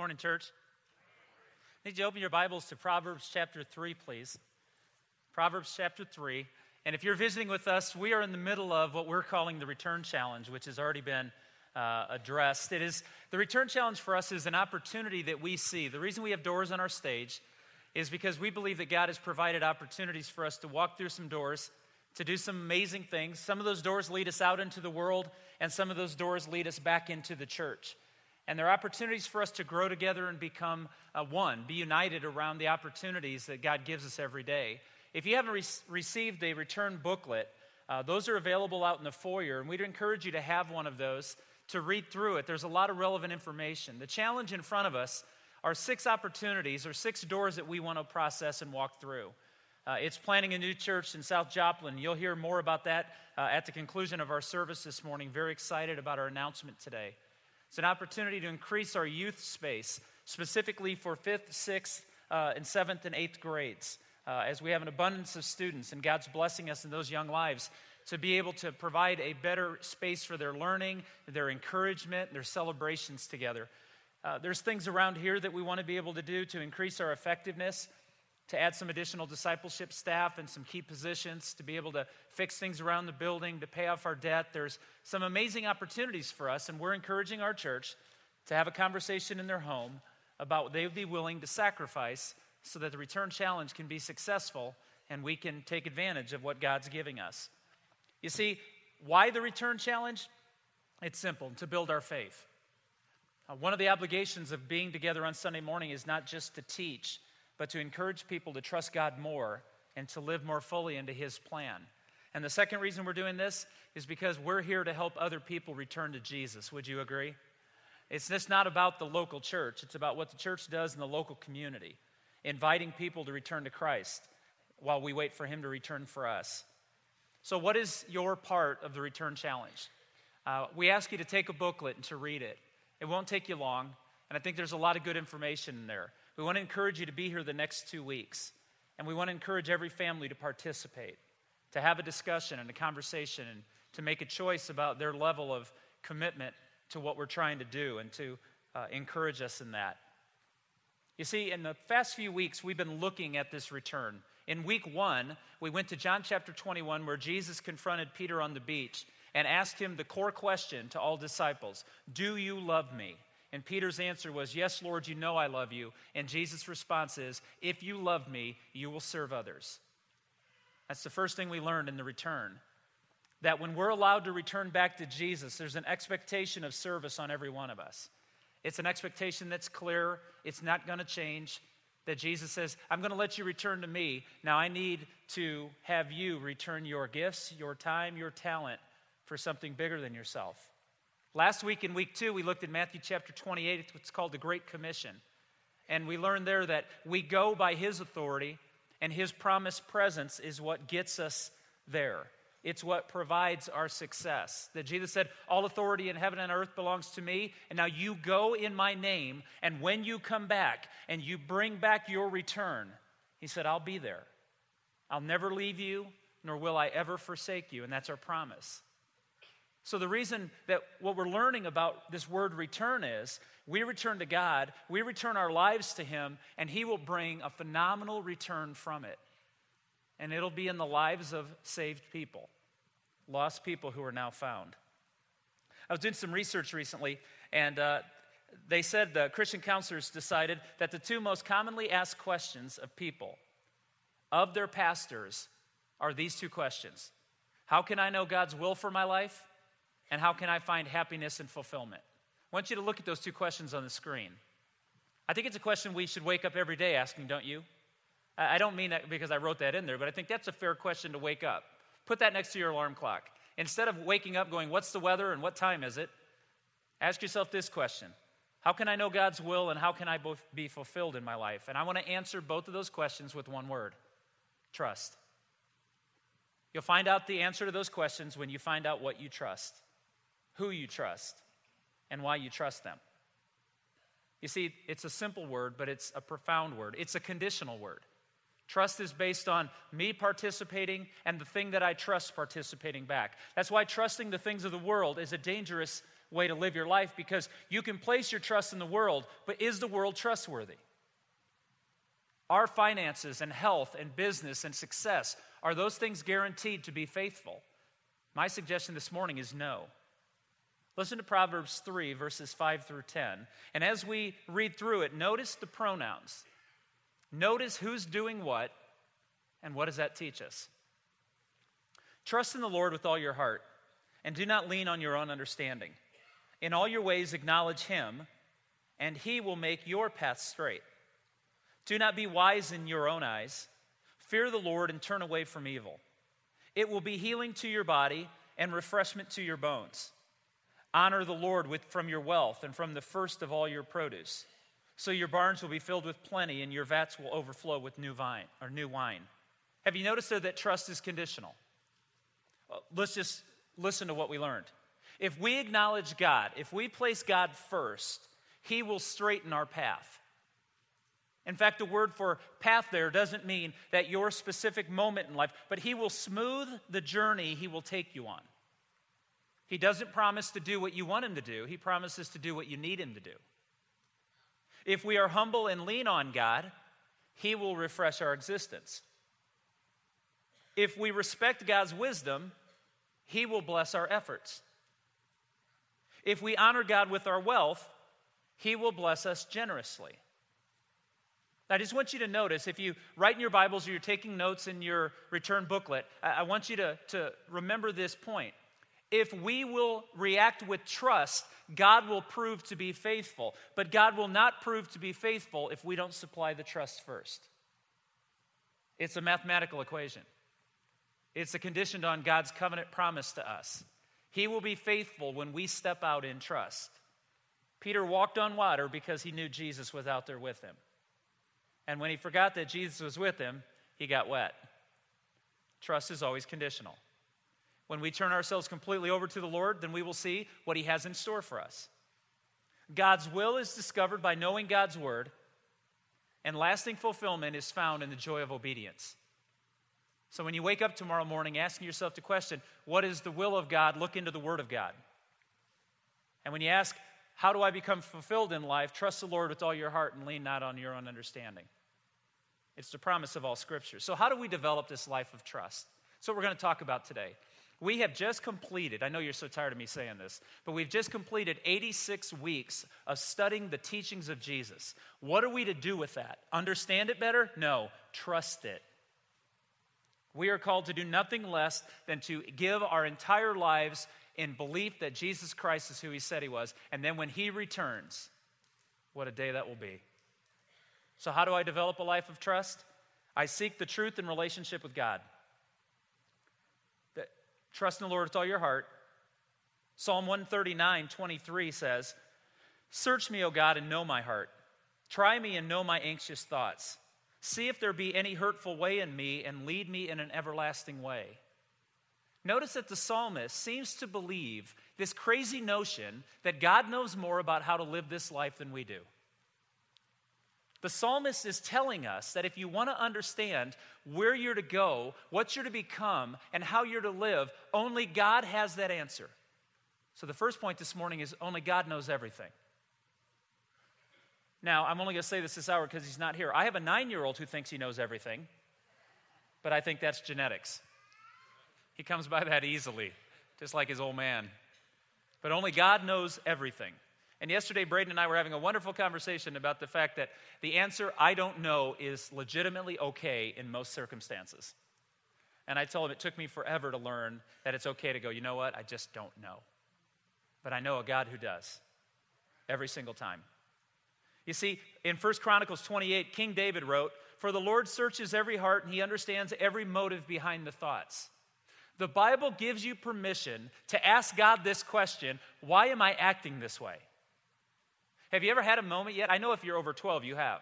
morning, church. I need you to open your Bibles to Proverbs chapter 3, please. Proverbs chapter 3. And if you're visiting with us, we are in the middle of what we're calling the Return Challenge, which has already been uh, addressed. It is the Return Challenge for us is an opportunity that we see. The reason we have doors on our stage is because we believe that God has provided opportunities for us to walk through some doors, to do some amazing things. Some of those doors lead us out into the world, and some of those doors lead us back into the church. And there are opportunities for us to grow together and become uh, one, be united around the opportunities that God gives us every day. If you haven't re- received a return booklet, uh, those are available out in the foyer, and we'd encourage you to have one of those to read through it. There's a lot of relevant information. The challenge in front of us are six opportunities or six doors that we want to process and walk through. Uh, it's planning a new church in South Joplin. You'll hear more about that uh, at the conclusion of our service this morning. Very excited about our announcement today. It's an opportunity to increase our youth space, specifically for fifth, sixth, uh, and seventh and eighth grades, uh, as we have an abundance of students and God's blessing us in those young lives to be able to provide a better space for their learning, their encouragement, their celebrations together. Uh, there's things around here that we want to be able to do to increase our effectiveness to add some additional discipleship staff and some key positions to be able to fix things around the building, to pay off our debt. There's some amazing opportunities for us, and we're encouraging our church to have a conversation in their home about what they would be willing to sacrifice so that the return challenge can be successful and we can take advantage of what God's giving us. You see, why the return challenge? It's simple to build our faith. Uh, one of the obligations of being together on Sunday morning is not just to teach but to encourage people to trust God more and to live more fully into His plan. And the second reason we're doing this is because we're here to help other people return to Jesus. Would you agree? It's just not about the local church, it's about what the church does in the local community, inviting people to return to Christ while we wait for Him to return for us. So, what is your part of the return challenge? Uh, we ask you to take a booklet and to read it. It won't take you long, and I think there's a lot of good information in there. We want to encourage you to be here the next two weeks. And we want to encourage every family to participate, to have a discussion and a conversation, and to make a choice about their level of commitment to what we're trying to do and to uh, encourage us in that. You see, in the past few weeks, we've been looking at this return. In week one, we went to John chapter 21, where Jesus confronted Peter on the beach and asked him the core question to all disciples Do you love me? And Peter's answer was, Yes, Lord, you know I love you. And Jesus' response is, If you love me, you will serve others. That's the first thing we learned in the return. That when we're allowed to return back to Jesus, there's an expectation of service on every one of us. It's an expectation that's clear, it's not going to change. That Jesus says, I'm going to let you return to me. Now I need to have you return your gifts, your time, your talent for something bigger than yourself. Last week in week two, we looked at Matthew chapter 28. It's what's called the Great Commission. And we learned there that we go by His authority, and His promised presence is what gets us there. It's what provides our success. That Jesus said, All authority in heaven and earth belongs to me, and now you go in my name, and when you come back and you bring back your return, He said, I'll be there. I'll never leave you, nor will I ever forsake you. And that's our promise. So, the reason that what we're learning about this word return is we return to God, we return our lives to Him, and He will bring a phenomenal return from it. And it'll be in the lives of saved people, lost people who are now found. I was doing some research recently, and uh, they said the Christian counselors decided that the two most commonly asked questions of people, of their pastors, are these two questions How can I know God's will for my life? And how can I find happiness and fulfillment? I want you to look at those two questions on the screen. I think it's a question we should wake up every day asking, don't you? I don't mean that because I wrote that in there, but I think that's a fair question to wake up. Put that next to your alarm clock. Instead of waking up going, What's the weather and what time is it? Ask yourself this question How can I know God's will and how can I both be fulfilled in my life? And I want to answer both of those questions with one word trust. You'll find out the answer to those questions when you find out what you trust who you trust, and why you trust them. You see, it's a simple word, but it's a profound word. It's a conditional word. Trust is based on me participating and the thing that I trust participating back. That's why trusting the things of the world is a dangerous way to live your life because you can place your trust in the world, but is the world trustworthy? Our finances and health and business and success, are those things guaranteed to be faithful? My suggestion this morning is no. Listen to Proverbs 3, verses 5 through 10. And as we read through it, notice the pronouns. Notice who's doing what, and what does that teach us? Trust in the Lord with all your heart, and do not lean on your own understanding. In all your ways, acknowledge Him, and He will make your path straight. Do not be wise in your own eyes. Fear the Lord and turn away from evil. It will be healing to your body and refreshment to your bones. Honor the Lord with, from your wealth and from the first of all your produce. So your barns will be filled with plenty and your vats will overflow with new vine or new wine. Have you noticed though that trust is conditional? Let's just listen to what we learned. If we acknowledge God, if we place God first, He will straighten our path. In fact, the word for path there doesn't mean that your specific moment in life, but He will smooth the journey He will take you on. He doesn't promise to do what you want Him to do, He promises to do what you need Him to do. If we are humble and lean on God, He will refresh our existence. If we respect God's wisdom, He will bless our efforts. If we honor God with our wealth, He will bless us generously. I just want you to notice if you write in your Bibles or you're taking notes in your return booklet, I want you to, to remember this point. If we will react with trust, God will prove to be faithful. But God will not prove to be faithful if we don't supply the trust first. It's a mathematical equation, it's a conditioned on God's covenant promise to us. He will be faithful when we step out in trust. Peter walked on water because he knew Jesus was out there with him. And when he forgot that Jesus was with him, he got wet. Trust is always conditional. When we turn ourselves completely over to the Lord, then we will see what he has in store for us. God's will is discovered by knowing God's word, and lasting fulfillment is found in the joy of obedience. So when you wake up tomorrow morning asking yourself the question, what is the will of God? Look into the Word of God. And when you ask, how do I become fulfilled in life? Trust the Lord with all your heart and lean not on your own understanding. It's the promise of all Scripture. So, how do we develop this life of trust? That's what we're going to talk about today. We have just completed, I know you're so tired of me saying this, but we've just completed 86 weeks of studying the teachings of Jesus. What are we to do with that? Understand it better? No, trust it. We are called to do nothing less than to give our entire lives in belief that Jesus Christ is who he said he was. And then when he returns, what a day that will be. So, how do I develop a life of trust? I seek the truth in relationship with God. Trust in the Lord with all your heart. Psalm 139, 23 says, Search me, O God, and know my heart. Try me and know my anxious thoughts. See if there be any hurtful way in me, and lead me in an everlasting way. Notice that the psalmist seems to believe this crazy notion that God knows more about how to live this life than we do. The psalmist is telling us that if you want to understand where you're to go, what you're to become, and how you're to live, only God has that answer. So the first point this morning is only God knows everything. Now, I'm only going to say this this hour because he's not here. I have a nine year old who thinks he knows everything, but I think that's genetics. He comes by that easily, just like his old man. But only God knows everything. And yesterday, Braden and I were having a wonderful conversation about the fact that the answer, I don't know, is legitimately okay in most circumstances. And I told him it took me forever to learn that it's okay to go, you know what, I just don't know. But I know a God who does every single time. You see, in 1 Chronicles 28, King David wrote, For the Lord searches every heart and he understands every motive behind the thoughts. The Bible gives you permission to ask God this question Why am I acting this way? Have you ever had a moment yet? I know if you're over 12, you have.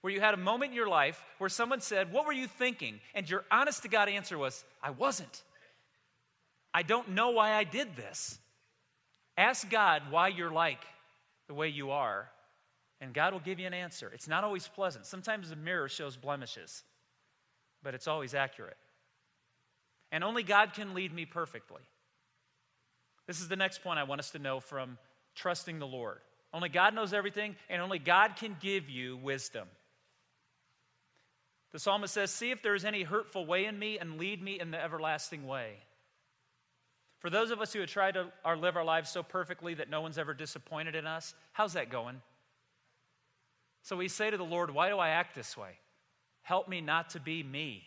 Where you had a moment in your life where someone said, What were you thinking? And your honest to God answer was, I wasn't. I don't know why I did this. Ask God why you're like the way you are, and God will give you an answer. It's not always pleasant. Sometimes the mirror shows blemishes, but it's always accurate. And only God can lead me perfectly. This is the next point I want us to know from trusting the Lord. Only God knows everything, and only God can give you wisdom. The psalmist says, See if there is any hurtful way in me and lead me in the everlasting way. For those of us who have tried to live our lives so perfectly that no one's ever disappointed in us, how's that going? So we say to the Lord, Why do I act this way? Help me not to be me.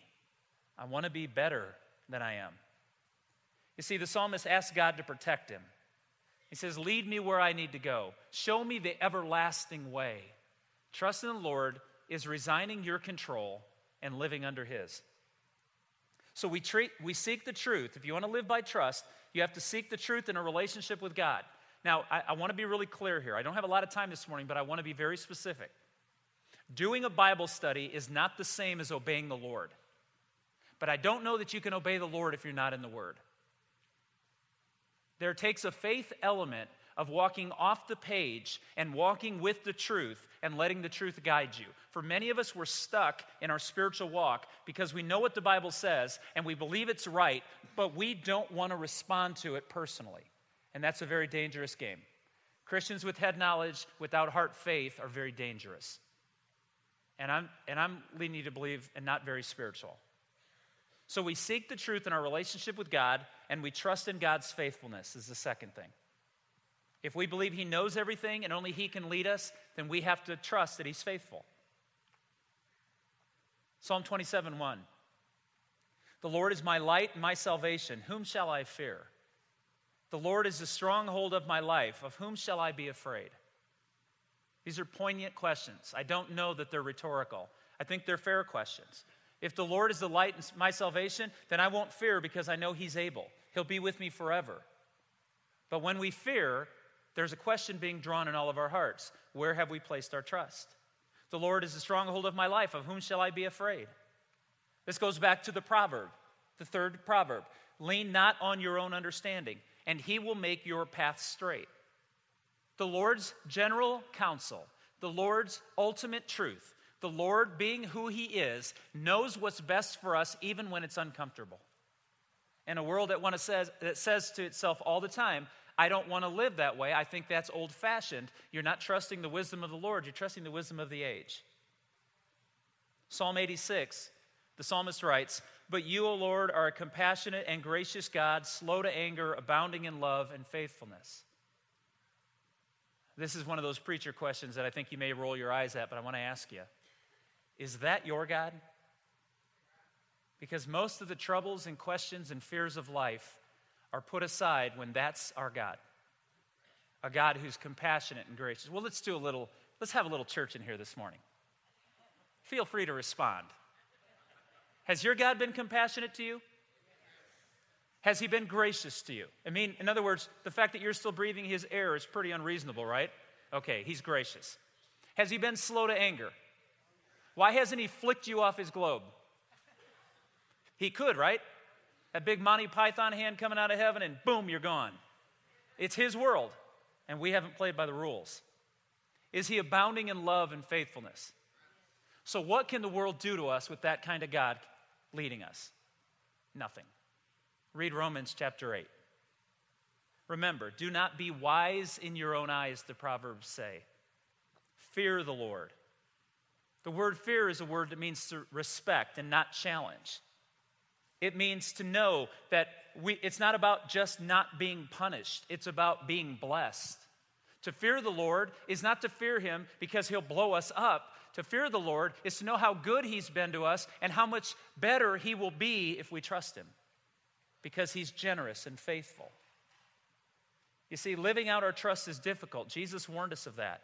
I want to be better than I am. You see, the psalmist asks God to protect him. He says, Lead me where I need to go. Show me the everlasting way. Trust in the Lord is resigning your control and living under His. So we, treat, we seek the truth. If you want to live by trust, you have to seek the truth in a relationship with God. Now, I, I want to be really clear here. I don't have a lot of time this morning, but I want to be very specific. Doing a Bible study is not the same as obeying the Lord. But I don't know that you can obey the Lord if you're not in the Word. There takes a faith element of walking off the page and walking with the truth and letting the truth guide you. For many of us, we're stuck in our spiritual walk because we know what the Bible says and we believe it's right, but we don't want to respond to it personally. And that's a very dangerous game. Christians with head knowledge without heart faith are very dangerous. And I'm, and I'm leading you to believe and not very spiritual. So we seek the truth in our relationship with God and we trust in God's faithfulness, is the second thing. If we believe He knows everything and only He can lead us, then we have to trust that He's faithful. Psalm 27 1. The Lord is my light and my salvation. Whom shall I fear? The Lord is the stronghold of my life. Of whom shall I be afraid? These are poignant questions. I don't know that they're rhetorical. I think they're fair questions. If the Lord is the light and my salvation, then I won't fear because I know He's able. He'll be with me forever. But when we fear, there's a question being drawn in all of our hearts Where have we placed our trust? The Lord is the stronghold of my life. Of whom shall I be afraid? This goes back to the proverb, the third proverb lean not on your own understanding, and he will make your path straight. The Lord's general counsel, the Lord's ultimate truth, the Lord, being who he is, knows what's best for us even when it's uncomfortable. In a world that, says, that says to itself all the time, I don't want to live that way. I think that's old fashioned. You're not trusting the wisdom of the Lord, you're trusting the wisdom of the age. Psalm 86, the psalmist writes, But you, O Lord, are a compassionate and gracious God, slow to anger, abounding in love and faithfulness. This is one of those preacher questions that I think you may roll your eyes at, but I want to ask you Is that your God? Because most of the troubles and questions and fears of life are put aside when that's our God. A God who's compassionate and gracious. Well, let's do a little, let's have a little church in here this morning. Feel free to respond. Has your God been compassionate to you? Has he been gracious to you? I mean, in other words, the fact that you're still breathing his air is pretty unreasonable, right? Okay, he's gracious. Has he been slow to anger? Why hasn't he flicked you off his globe? He could, right? That big Monty Python hand coming out of heaven, and boom, you're gone. It's His world, and we haven't played by the rules. Is He abounding in love and faithfulness? So, what can the world do to us with that kind of God leading us? Nothing. Read Romans chapter 8. Remember, do not be wise in your own eyes, the Proverbs say. Fear the Lord. The word fear is a word that means to respect and not challenge. It means to know that we, it's not about just not being punished, it's about being blessed. To fear the Lord is not to fear Him because He'll blow us up. To fear the Lord is to know how good He's been to us and how much better He will be if we trust Him because He's generous and faithful. You see, living out our trust is difficult. Jesus warned us of that.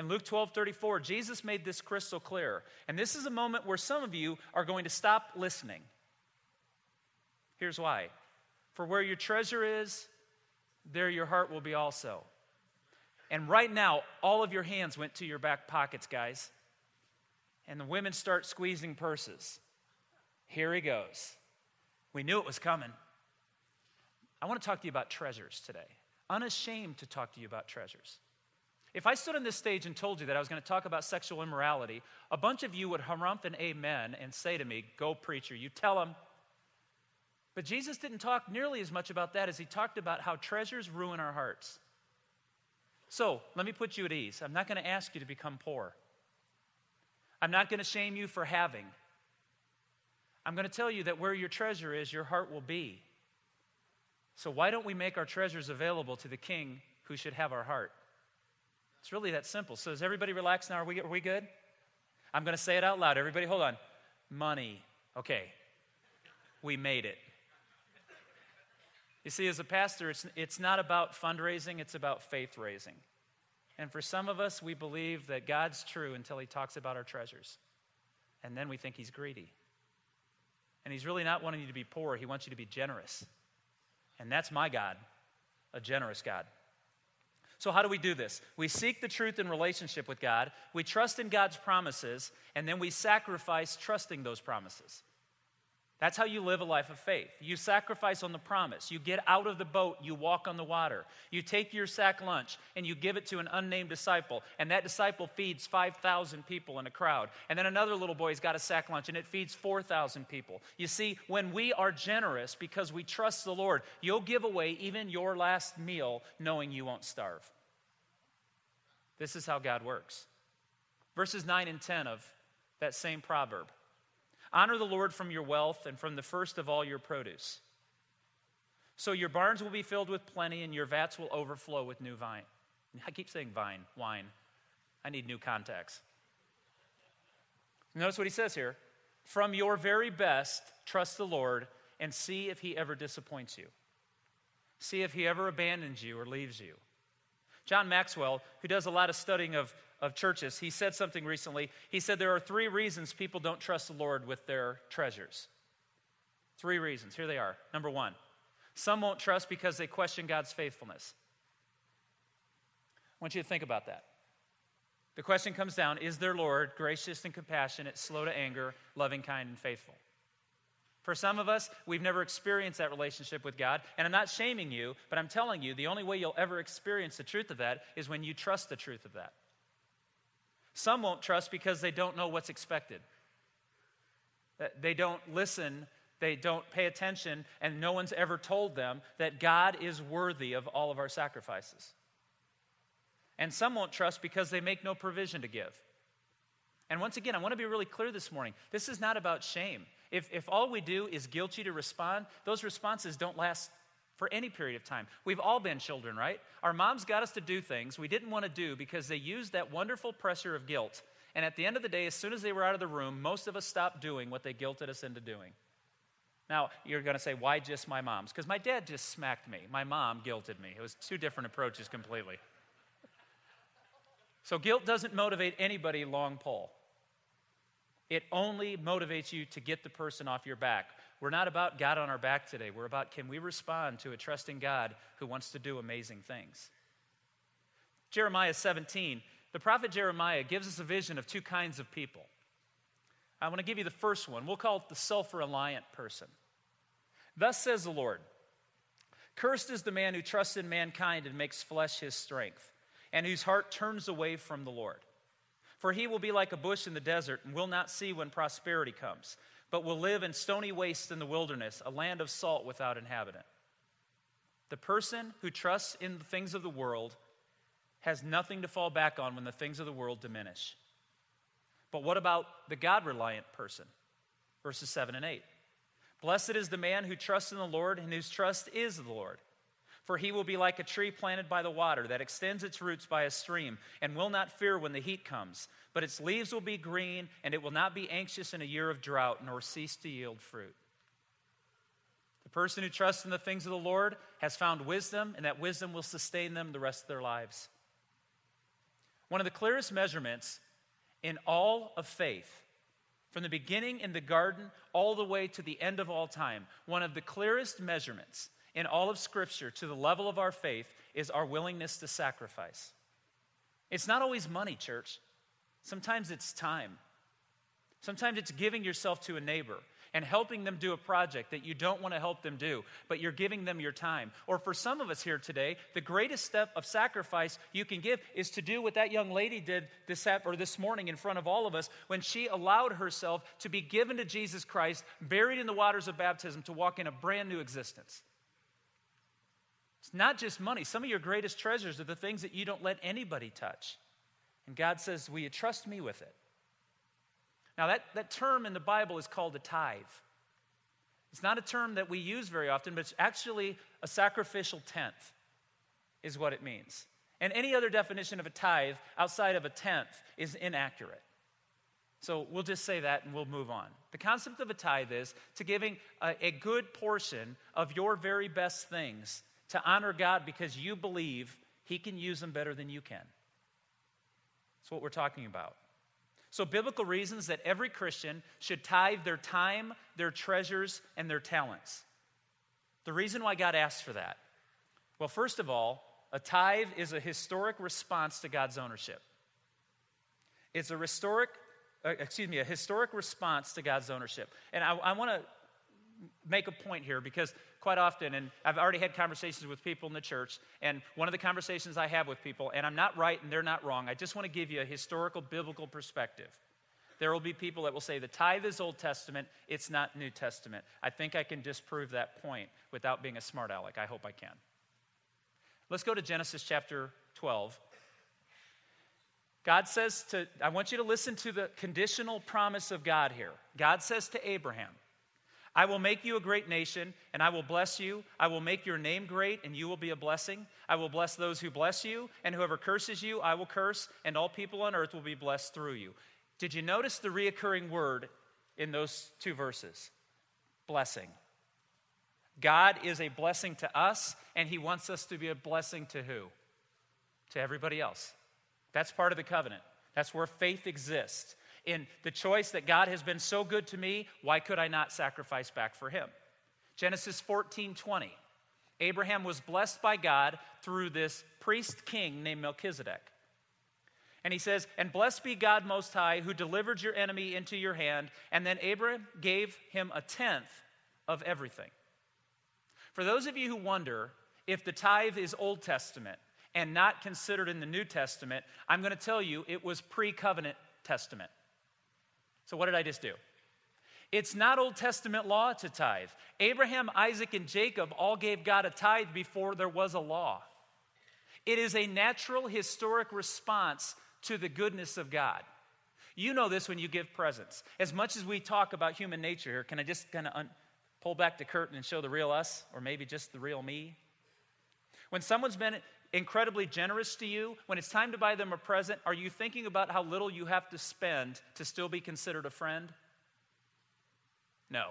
In Luke 12 34, Jesus made this crystal clear. And this is a moment where some of you are going to stop listening Here's why For where your treasure is, there your heart will be also. And right now, all of your hands went to your back pockets, guys. And the women start squeezing purses. Here he goes. We knew it was coming. I want to talk to you about treasures today. Unashamed to talk to you about treasures. If I stood on this stage and told you that I was going to talk about sexual immorality, a bunch of you would harumph and amen and say to me, Go, preacher. You tell them But Jesus didn't talk nearly as much about that as he talked about how treasures ruin our hearts. So let me put you at ease. I'm not going to ask you to become poor. I'm not going to shame you for having. I'm going to tell you that where your treasure is, your heart will be. So why don't we make our treasures available to the king who should have our heart? It's really that simple. So is everybody relaxed now? Are we, are we good? I'm going to say it out loud. Everybody, hold on. Money. Okay. We made it. You see, as a pastor, it's, it's not about fundraising, it's about faith raising. And for some of us, we believe that God's true until he talks about our treasures. And then we think he's greedy. And he's really not wanting you to be poor, he wants you to be generous. And that's my God, a generous God. So, how do we do this? We seek the truth in relationship with God, we trust in God's promises, and then we sacrifice trusting those promises. That's how you live a life of faith. You sacrifice on the promise. You get out of the boat, you walk on the water. You take your sack lunch and you give it to an unnamed disciple, and that disciple feeds 5,000 people in a crowd. And then another little boy's got a sack lunch and it feeds 4,000 people. You see, when we are generous because we trust the Lord, you'll give away even your last meal knowing you won't starve. This is how God works. Verses 9 and 10 of that same proverb. Honor the Lord from your wealth and from the first of all your produce. So your barns will be filled with plenty and your vats will overflow with new vine. I keep saying vine, wine. I need new contacts. Notice what he says here. From your very best, trust the Lord and see if he ever disappoints you. See if he ever abandons you or leaves you. John Maxwell, who does a lot of studying of of churches, he said something recently. He said there are three reasons people don't trust the Lord with their treasures. Three reasons. Here they are. Number one, some won't trust because they question God's faithfulness. I want you to think about that. The question comes down Is their Lord gracious and compassionate, slow to anger, loving, kind, and faithful? For some of us, we've never experienced that relationship with God. And I'm not shaming you, but I'm telling you the only way you'll ever experience the truth of that is when you trust the truth of that. Some won't trust because they don't know what's expected. They don't listen, they don't pay attention, and no one's ever told them that God is worthy of all of our sacrifices. And some won't trust because they make no provision to give. And once again, I want to be really clear this morning. This is not about shame. If, if all we do is guilt you to respond, those responses don't last for any period of time. We've all been children, right? Our moms got us to do things we didn't want to do because they used that wonderful pressure of guilt. And at the end of the day, as soon as they were out of the room, most of us stopped doing what they guilted us into doing. Now, you're going to say, why just my mom's? Because my dad just smacked me. My mom guilted me. It was two different approaches completely. So, guilt doesn't motivate anybody long pole. It only motivates you to get the person off your back. We're not about God on our back today. We're about can we respond to a trusting God who wants to do amazing things? Jeremiah 17, the prophet Jeremiah gives us a vision of two kinds of people. I want to give you the first one. We'll call it the self reliant person. Thus says the Lord Cursed is the man who trusts in mankind and makes flesh his strength, and whose heart turns away from the Lord. For he will be like a bush in the desert and will not see when prosperity comes but will live in stony wastes in the wilderness, a land of salt without inhabitant. The person who trusts in the things of the world has nothing to fall back on when the things of the world diminish. But what about the God reliant person? Verses 7 and 8. Blessed is the man who trusts in the Lord and whose trust is the Lord. For he will be like a tree planted by the water that extends its roots by a stream and will not fear when the heat comes, but its leaves will be green, and it will not be anxious in a year of drought, nor cease to yield fruit. The person who trusts in the things of the Lord has found wisdom, and that wisdom will sustain them the rest of their lives. One of the clearest measurements in all of faith, from the beginning in the garden all the way to the end of all time, one of the clearest measurements in all of Scripture to the level of our faith is our willingness to sacrifice. It's not always money, church. Sometimes it's time. Sometimes it's giving yourself to a neighbor. and helping them do a project that you don't want to help them do, but you're giving them your time. Or for some of us here today, the greatest step of sacrifice you can give is to do what that young lady did this or this morning in front of all of us when she allowed herself to be given to Jesus Christ, buried in the waters of baptism to walk in a brand new existence. It's not just money. Some of your greatest treasures are the things that you don't let anybody touch. And God says, Will you trust me with it? Now, that, that term in the Bible is called a tithe. It's not a term that we use very often, but it's actually a sacrificial tenth, is what it means. And any other definition of a tithe outside of a tenth is inaccurate. So we'll just say that and we'll move on. The concept of a tithe is to giving a, a good portion of your very best things to honor God because you believe He can use them better than you can. That's what we're talking about. So, biblical reasons that every Christian should tithe their time, their treasures, and their talents. The reason why God asks for that well, first of all, a tithe is a historic response to God's ownership. It's a historic, uh, excuse me, a historic response to God's ownership. And I, I want to make a point here because quite often, and I've already had conversations with people in the church, and one of the conversations I have with people, and I'm not right and they're not wrong, I just want to give you a historical biblical perspective. There will be people that will say the tithe is Old Testament, it's not New Testament. I think I can disprove that point without being a smart aleck. I hope I can. Let's go to Genesis chapter 12. God says to, I want you to listen to the conditional promise of God here. God says to Abraham, I will make you a great nation, and I will bless you. I will make your name great, and you will be a blessing. I will bless those who bless you, and whoever curses you, I will curse, and all people on earth will be blessed through you. Did you notice the reoccurring word in those two verses? Blessing. God is a blessing to us, and He wants us to be a blessing to who? To everybody else. That's part of the covenant. That's where faith exists in the choice that God has been so good to me, why could I not sacrifice back for him? Genesis 14 20. Abraham was blessed by God through this priest king named Melchizedek. And he says, And blessed be God Most High, who delivered your enemy into your hand. And then Abraham gave him a tenth of everything. For those of you who wonder if the tithe is Old Testament and not considered in the New Testament, I'm going to tell you it was pre covenant testament. So, what did I just do? It's not Old Testament law to tithe. Abraham, Isaac, and Jacob all gave God a tithe before there was a law. It is a natural, historic response to the goodness of God. You know this when you give presents. As much as we talk about human nature here, can I just kind of un- pull back the curtain and show the real us, or maybe just the real me? When someone's been incredibly generous to you, when it's time to buy them a present, are you thinking about how little you have to spend to still be considered a friend? No.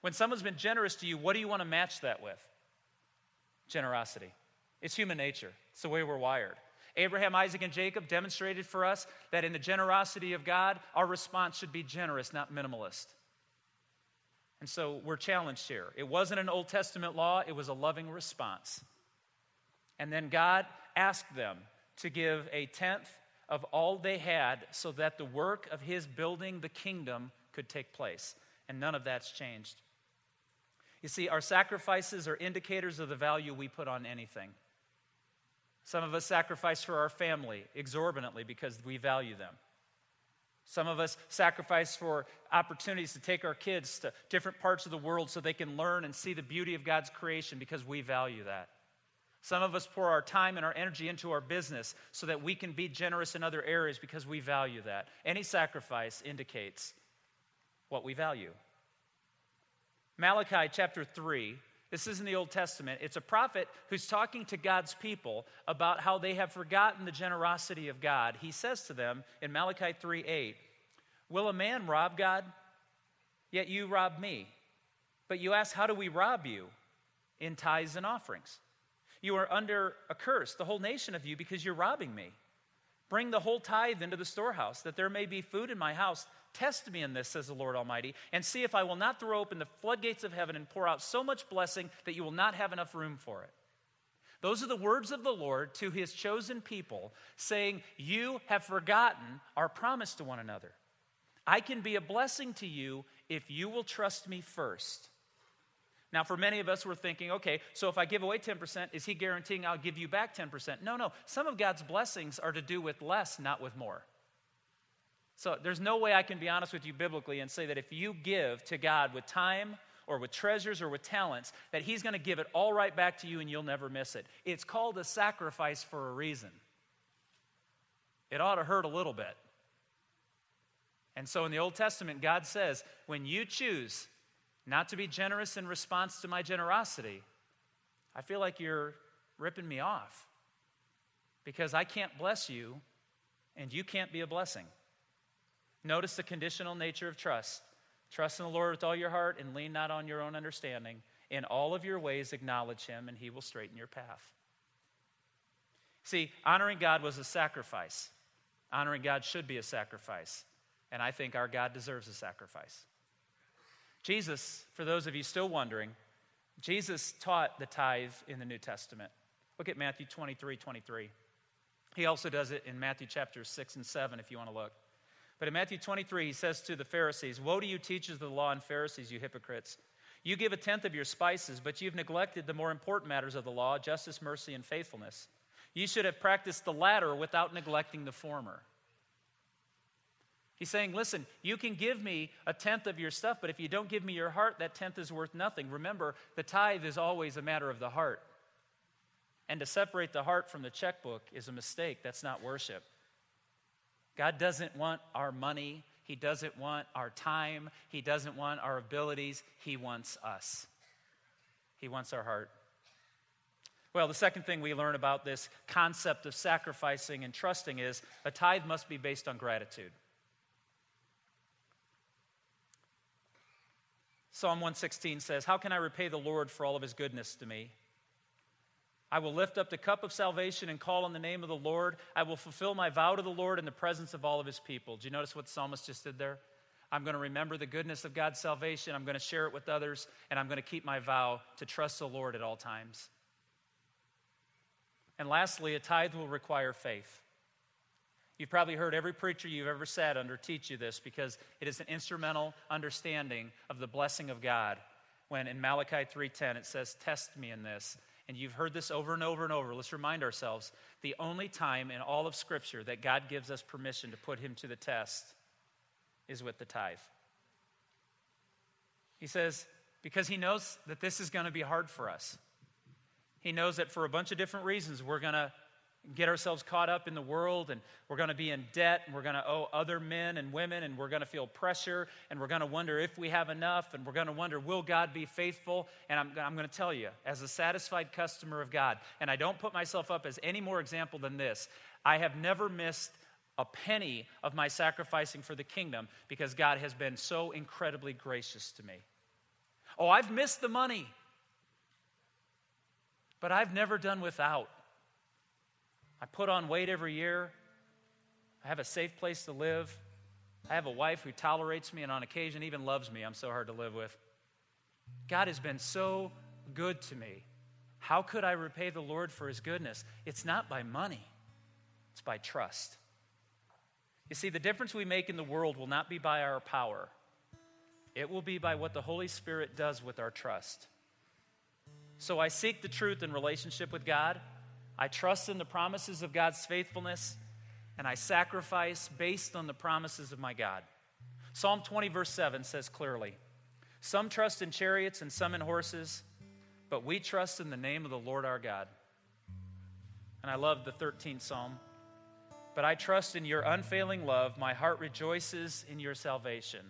When someone's been generous to you, what do you want to match that with? Generosity. It's human nature, it's the way we're wired. Abraham, Isaac, and Jacob demonstrated for us that in the generosity of God, our response should be generous, not minimalist. And so we're challenged here. It wasn't an Old Testament law, it was a loving response. And then God asked them to give a tenth of all they had so that the work of his building the kingdom could take place. And none of that's changed. You see, our sacrifices are indicators of the value we put on anything. Some of us sacrifice for our family exorbitantly because we value them. Some of us sacrifice for opportunities to take our kids to different parts of the world so they can learn and see the beauty of God's creation because we value that. Some of us pour our time and our energy into our business so that we can be generous in other areas because we value that. Any sacrifice indicates what we value. Malachi chapter 3, this is in the Old Testament. It's a prophet who's talking to God's people about how they have forgotten the generosity of God. He says to them in Malachi 3 8, Will a man rob God? Yet you rob me. But you ask, How do we rob you? In tithes and offerings. You are under a curse, the whole nation of you, because you're robbing me. Bring the whole tithe into the storehouse, that there may be food in my house. Test me in this, says the Lord Almighty, and see if I will not throw open the floodgates of heaven and pour out so much blessing that you will not have enough room for it. Those are the words of the Lord to his chosen people, saying, You have forgotten our promise to one another. I can be a blessing to you if you will trust me first. Now, for many of us, we're thinking, okay, so if I give away 10%, is he guaranteeing I'll give you back 10%? No, no. Some of God's blessings are to do with less, not with more. So there's no way I can be honest with you biblically and say that if you give to God with time or with treasures or with talents, that He's going to give it all right back to you and you'll never miss it. It's called a sacrifice for a reason. It ought to hurt a little bit. And so in the Old Testament, God says, when you choose not to be generous in response to my generosity, I feel like you're ripping me off because I can't bless you and you can't be a blessing. Notice the conditional nature of trust. Trust in the Lord with all your heart and lean not on your own understanding. In all of your ways, acknowledge him, and he will straighten your path. See, honoring God was a sacrifice. Honoring God should be a sacrifice. And I think our God deserves a sacrifice. Jesus, for those of you still wondering, Jesus taught the tithe in the New Testament. Look at Matthew 23 23. He also does it in Matthew chapters 6 and 7 if you want to look. But in Matthew 23, he says to the Pharisees, Woe to you, teachers of the law and Pharisees, you hypocrites! You give a tenth of your spices, but you've neglected the more important matters of the law justice, mercy, and faithfulness. You should have practiced the latter without neglecting the former. He's saying, Listen, you can give me a tenth of your stuff, but if you don't give me your heart, that tenth is worth nothing. Remember, the tithe is always a matter of the heart. And to separate the heart from the checkbook is a mistake. That's not worship. God doesn't want our money. He doesn't want our time. He doesn't want our abilities. He wants us. He wants our heart. Well, the second thing we learn about this concept of sacrificing and trusting is a tithe must be based on gratitude. Psalm 116 says, How can I repay the Lord for all of his goodness to me? I will lift up the cup of salvation and call on the name of the Lord. I will fulfill my vow to the Lord in the presence of all of his people. Do you notice what the psalmist just did there? I'm going to remember the goodness of God's salvation. I'm going to share it with others, and I'm going to keep my vow to trust the Lord at all times. And lastly, a tithe will require faith. You've probably heard every preacher you've ever sat under teach you this because it is an instrumental understanding of the blessing of God. When in Malachi 3:10 it says, "Test me in this and you've heard this over and over and over. Let's remind ourselves the only time in all of Scripture that God gives us permission to put Him to the test is with the tithe. He says, because He knows that this is going to be hard for us. He knows that for a bunch of different reasons, we're going to get ourselves caught up in the world and we're going to be in debt and we're going to owe other men and women and we're going to feel pressure and we're going to wonder if we have enough and we're going to wonder, will God be faithful? And I'm, I'm going to tell you, as a satisfied customer of God, and I don't put myself up as any more example than this, I have never missed a penny of my sacrificing for the kingdom because God has been so incredibly gracious to me. Oh, I've missed the money, but I've never done without. I put on weight every year. I have a safe place to live. I have a wife who tolerates me and on occasion even loves me. I'm so hard to live with. God has been so good to me. How could I repay the Lord for his goodness? It's not by money, it's by trust. You see, the difference we make in the world will not be by our power, it will be by what the Holy Spirit does with our trust. So I seek the truth in relationship with God. I trust in the promises of God's faithfulness, and I sacrifice based on the promises of my God. Psalm 20, verse 7 says clearly Some trust in chariots and some in horses, but we trust in the name of the Lord our God. And I love the 13th Psalm. But I trust in your unfailing love. My heart rejoices in your salvation.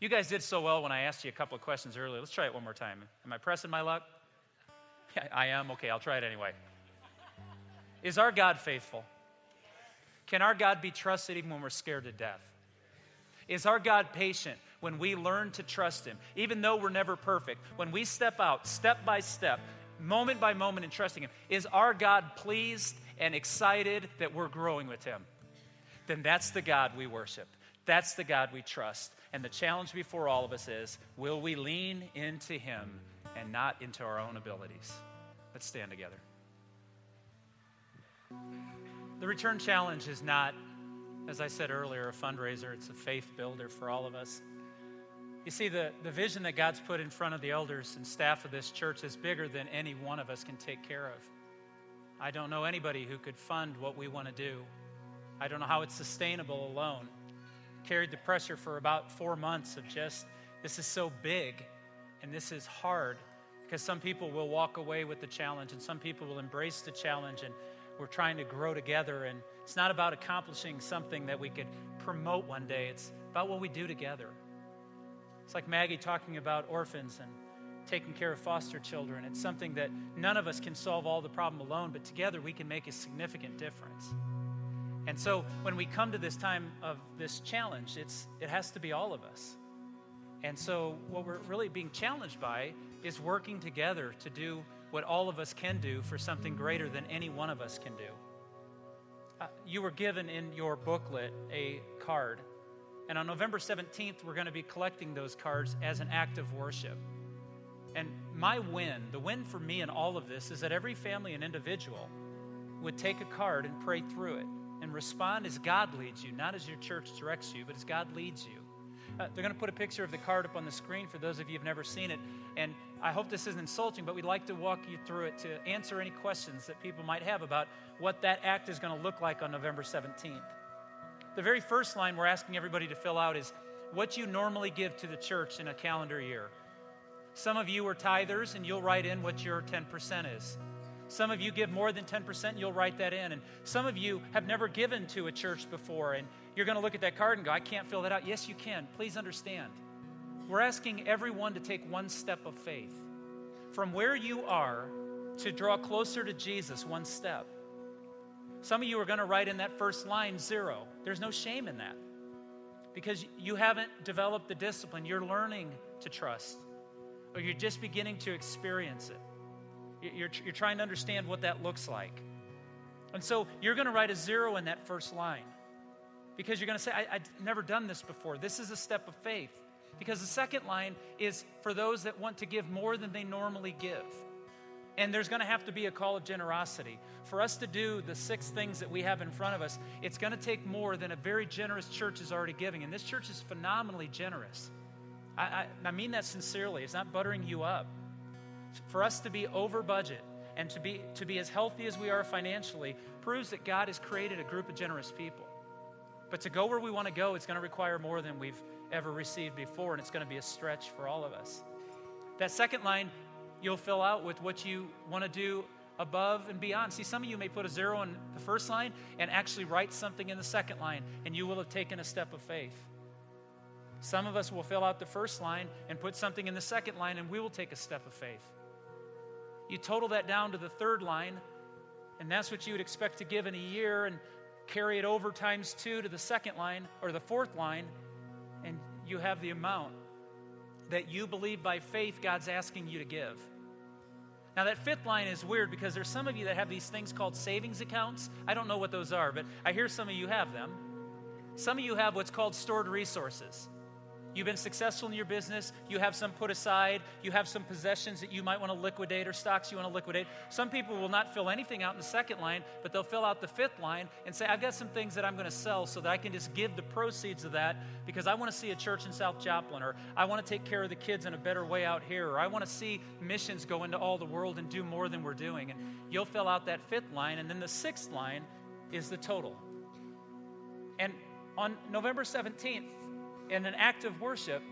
You guys did so well when I asked you a couple of questions earlier. Let's try it one more time. Am I pressing my luck? Yeah, I am. Okay, I'll try it anyway. Is our God faithful? Can our God be trusted even when we're scared to death? Is our God patient when we learn to trust Him, even though we're never perfect? When we step out step by step, moment by moment in trusting Him, is our God pleased and excited that we're growing with Him? Then that's the God we worship. That's the God we trust. And the challenge before all of us is will we lean into Him and not into our own abilities? Let's stand together. The Return Challenge is not, as I said earlier, a fundraiser, it's a faith builder for all of us. You see, the, the vision that God's put in front of the elders and staff of this church is bigger than any one of us can take care of. I don't know anybody who could fund what we want to do. I don't know how it's sustainable alone. Carried the pressure for about four months of just, this is so big and this is hard because some people will walk away with the challenge and some people will embrace the challenge and we're trying to grow together and it's not about accomplishing something that we could promote one day. It's about what we do together. It's like maggie talking about orphans and taking care of foster children. It's something that none of us can solve all the problem alone but together we can make a significant difference. And so when we come to this time of this challenge it's it has to be all of us. And so what we're really being challenged by is working together to do what all of us can do for something greater than any one of us can do. Uh, you were given in your booklet a card, and on November 17th, we're going to be collecting those cards as an act of worship. And my win, the win for me in all of this, is that every family and individual would take a card and pray through it and respond as God leads you, not as your church directs you, but as God leads you. Uh, they're going to put a picture of the card up on the screen for those of you who've never seen it. And I hope this isn't insulting, but we'd like to walk you through it to answer any questions that people might have about what that act is going to look like on November 17th. The very first line we're asking everybody to fill out is what you normally give to the church in a calendar year. Some of you are tithers, and you'll write in what your 10% is. Some of you give more than 10%, you'll write that in. And some of you have never given to a church before, and you're going to look at that card and go, I can't fill that out. Yes, you can. Please understand. We're asking everyone to take one step of faith. From where you are to draw closer to Jesus, one step. Some of you are going to write in that first line zero. There's no shame in that because you haven't developed the discipline. You're learning to trust, or you're just beginning to experience it. You're, you're trying to understand what that looks like. And so you're going to write a zero in that first line because you're going to say, I, have never done this before. This is a step of faith. Because the second line is for those that want to give more than they normally give. And there's going to have to be a call of generosity. For us to do the six things that we have in front of us, it's going to take more than a very generous church is already giving. And this church is phenomenally generous. I, I, I mean that sincerely. It's not buttering you up. For us to be over budget and to be, to be as healthy as we are financially proves that God has created a group of generous people. But to go where we want to go, it's going to require more than we've ever received before, and it's going to be a stretch for all of us. That second line, you'll fill out with what you want to do above and beyond. See, some of you may put a zero in the first line and actually write something in the second line, and you will have taken a step of faith. Some of us will fill out the first line and put something in the second line, and we will take a step of faith. You total that down to the third line, and that's what you would expect to give in a year, and carry it over times two to the second line or the fourth line, and you have the amount that you believe by faith God's asking you to give. Now, that fifth line is weird because there's some of you that have these things called savings accounts. I don't know what those are, but I hear some of you have them. Some of you have what's called stored resources. You've been successful in your business. You have some put aside. You have some possessions that you might want to liquidate or stocks you want to liquidate. Some people will not fill anything out in the second line, but they'll fill out the fifth line and say, I've got some things that I'm going to sell so that I can just give the proceeds of that because I want to see a church in South Joplin, or I want to take care of the kids in a better way out here, or I want to see missions go into all the world and do more than we're doing. And you'll fill out that fifth line, and then the sixth line is the total. And on November 17th, in an act of worship,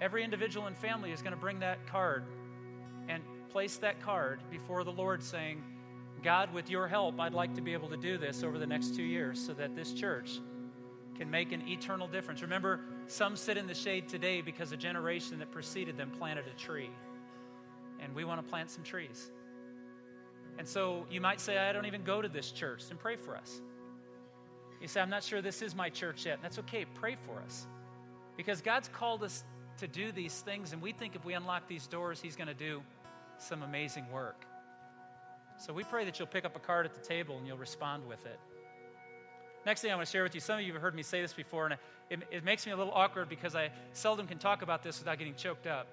every individual and family is going to bring that card and place that card before the Lord, saying, God, with your help, I'd like to be able to do this over the next two years so that this church can make an eternal difference. Remember, some sit in the shade today because a generation that preceded them planted a tree. And we want to plant some trees. And so you might say, I don't even go to this church, and pray for us. You say, I'm not sure this is my church yet. That's okay. Pray for us. Because God's called us to do these things, and we think if we unlock these doors, He's going to do some amazing work. So we pray that you'll pick up a card at the table and you'll respond with it. Next thing I want to share with you, some of you have heard me say this before, and it, it makes me a little awkward because I seldom can talk about this without getting choked up.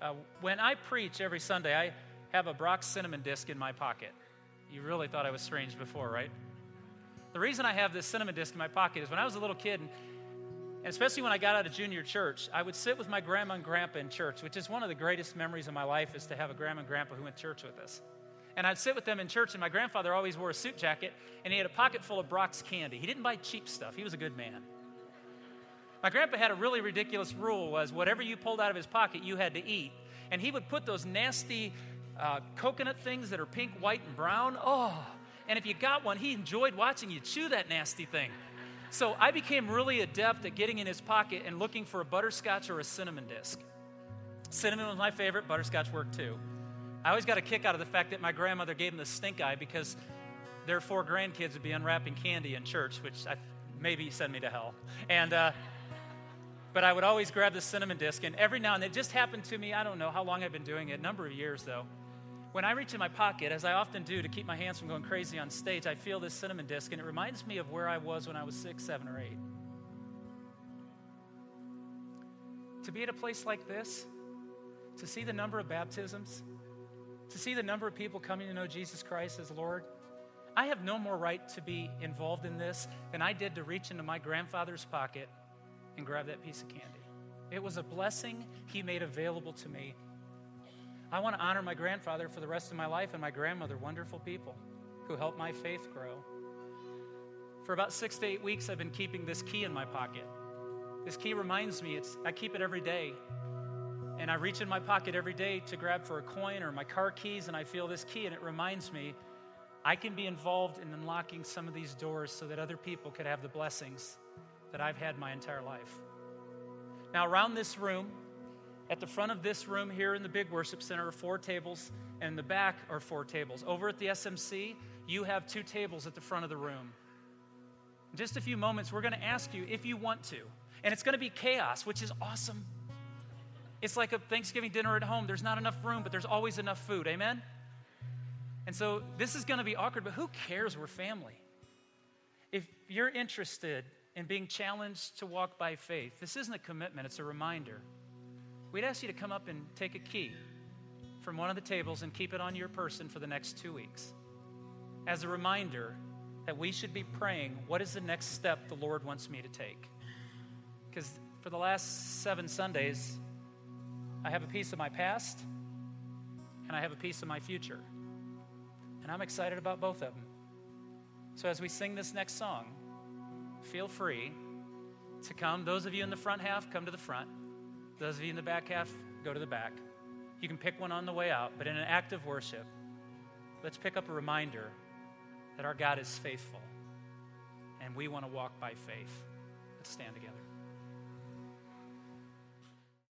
Uh, when I preach every Sunday, I have a Brach's cinnamon disc in my pocket. You really thought I was strange before, right? The reason I have this cinnamon disc in my pocket is when I was a little kid, and And especially when I got out of junior church, I would sit with my grandma and grandpa in church, which is one of the greatest memories of my life is to have a grandma and grandpa who went to church with us. And I'd sit with them in church, and my grandfather always wore a suit jacket, and he had a pocket full of Brach's candy. He didn't buy cheap stuff. He was a good man. My grandpa had a really ridiculous rule was whatever you pulled out of his pocket, you had to eat. And he would put those nasty uh, coconut things that are pink, white, and brown. Oh, and if you got one, he enjoyed watching you chew that nasty thing. So I became really adept at getting in his pocket and looking for a butterscotch or a cinnamon disc. Cinnamon was my favorite, butterscotch worked too. I always got a kick out of the fact that my grandmother gave him the stink eye because their four grandkids would be unwrapping candy in church, which I, maybe send me to hell. And, uh, but I would always grab the cinnamon disc, and every now and then, it just happened to me. I don't know how long I've been doing it, a number of years though. When I reach in my pocket, as I often do to keep my hands from going crazy on stage, I feel this cinnamon disc, and it reminds me of where I was when I was six, seven, or eight. To be at a place like this, to see the number of baptisms, to see the number of people coming to know Jesus Christ as Lord, I have no more right to be involved in this than I did to reach into my grandfather's pocket and grab that piece of candy. It was a blessing he made available to me I want to honor my grandfather for the rest of my life and my grandmother, wonderful people who helped my faith grow. For about six to eight weeks, I've been keeping this key in my pocket. This key reminds me, it's, I keep it every day. And I reach in my pocket every day to grab for a coin or my car keys, and I feel this key, and it reminds me I can be involved in unlocking some of these doors so that other people could have the blessings that I've had my entire life. Now, around this room, at the front of this room here in the big worship center are four tables, and in the back are four tables. Over at the SMC, you have two tables at the front of the room. In just a few moments, we're going to ask you if you want to. And it's going to be chaos, which is awesome. It's like a Thanksgiving dinner at home. There's not enough room, but there's always enough food. Amen? And so this is going to be awkward, but who cares? We're family. If you're interested in being challenged to walk by faith, this isn't a commitment, it's a reminder we'd ask you to come up and take a key from one of the tables and keep it on your person for the next two weeks as a reminder that we should be praying what is the next step the Lord wants me to take? Because for the last seven Sundays, I have a piece of my past and I have a piece of my future. And I'm excited about both of them. So as we sing this next song, feel free to come. Those of you in the front half, come to the front. Those of you in the back half, go to the back. You can pick one on the way out, but in an act of worship, let's pick up a reminder that our God is faithful and we want to walk by faith. Let's stand together.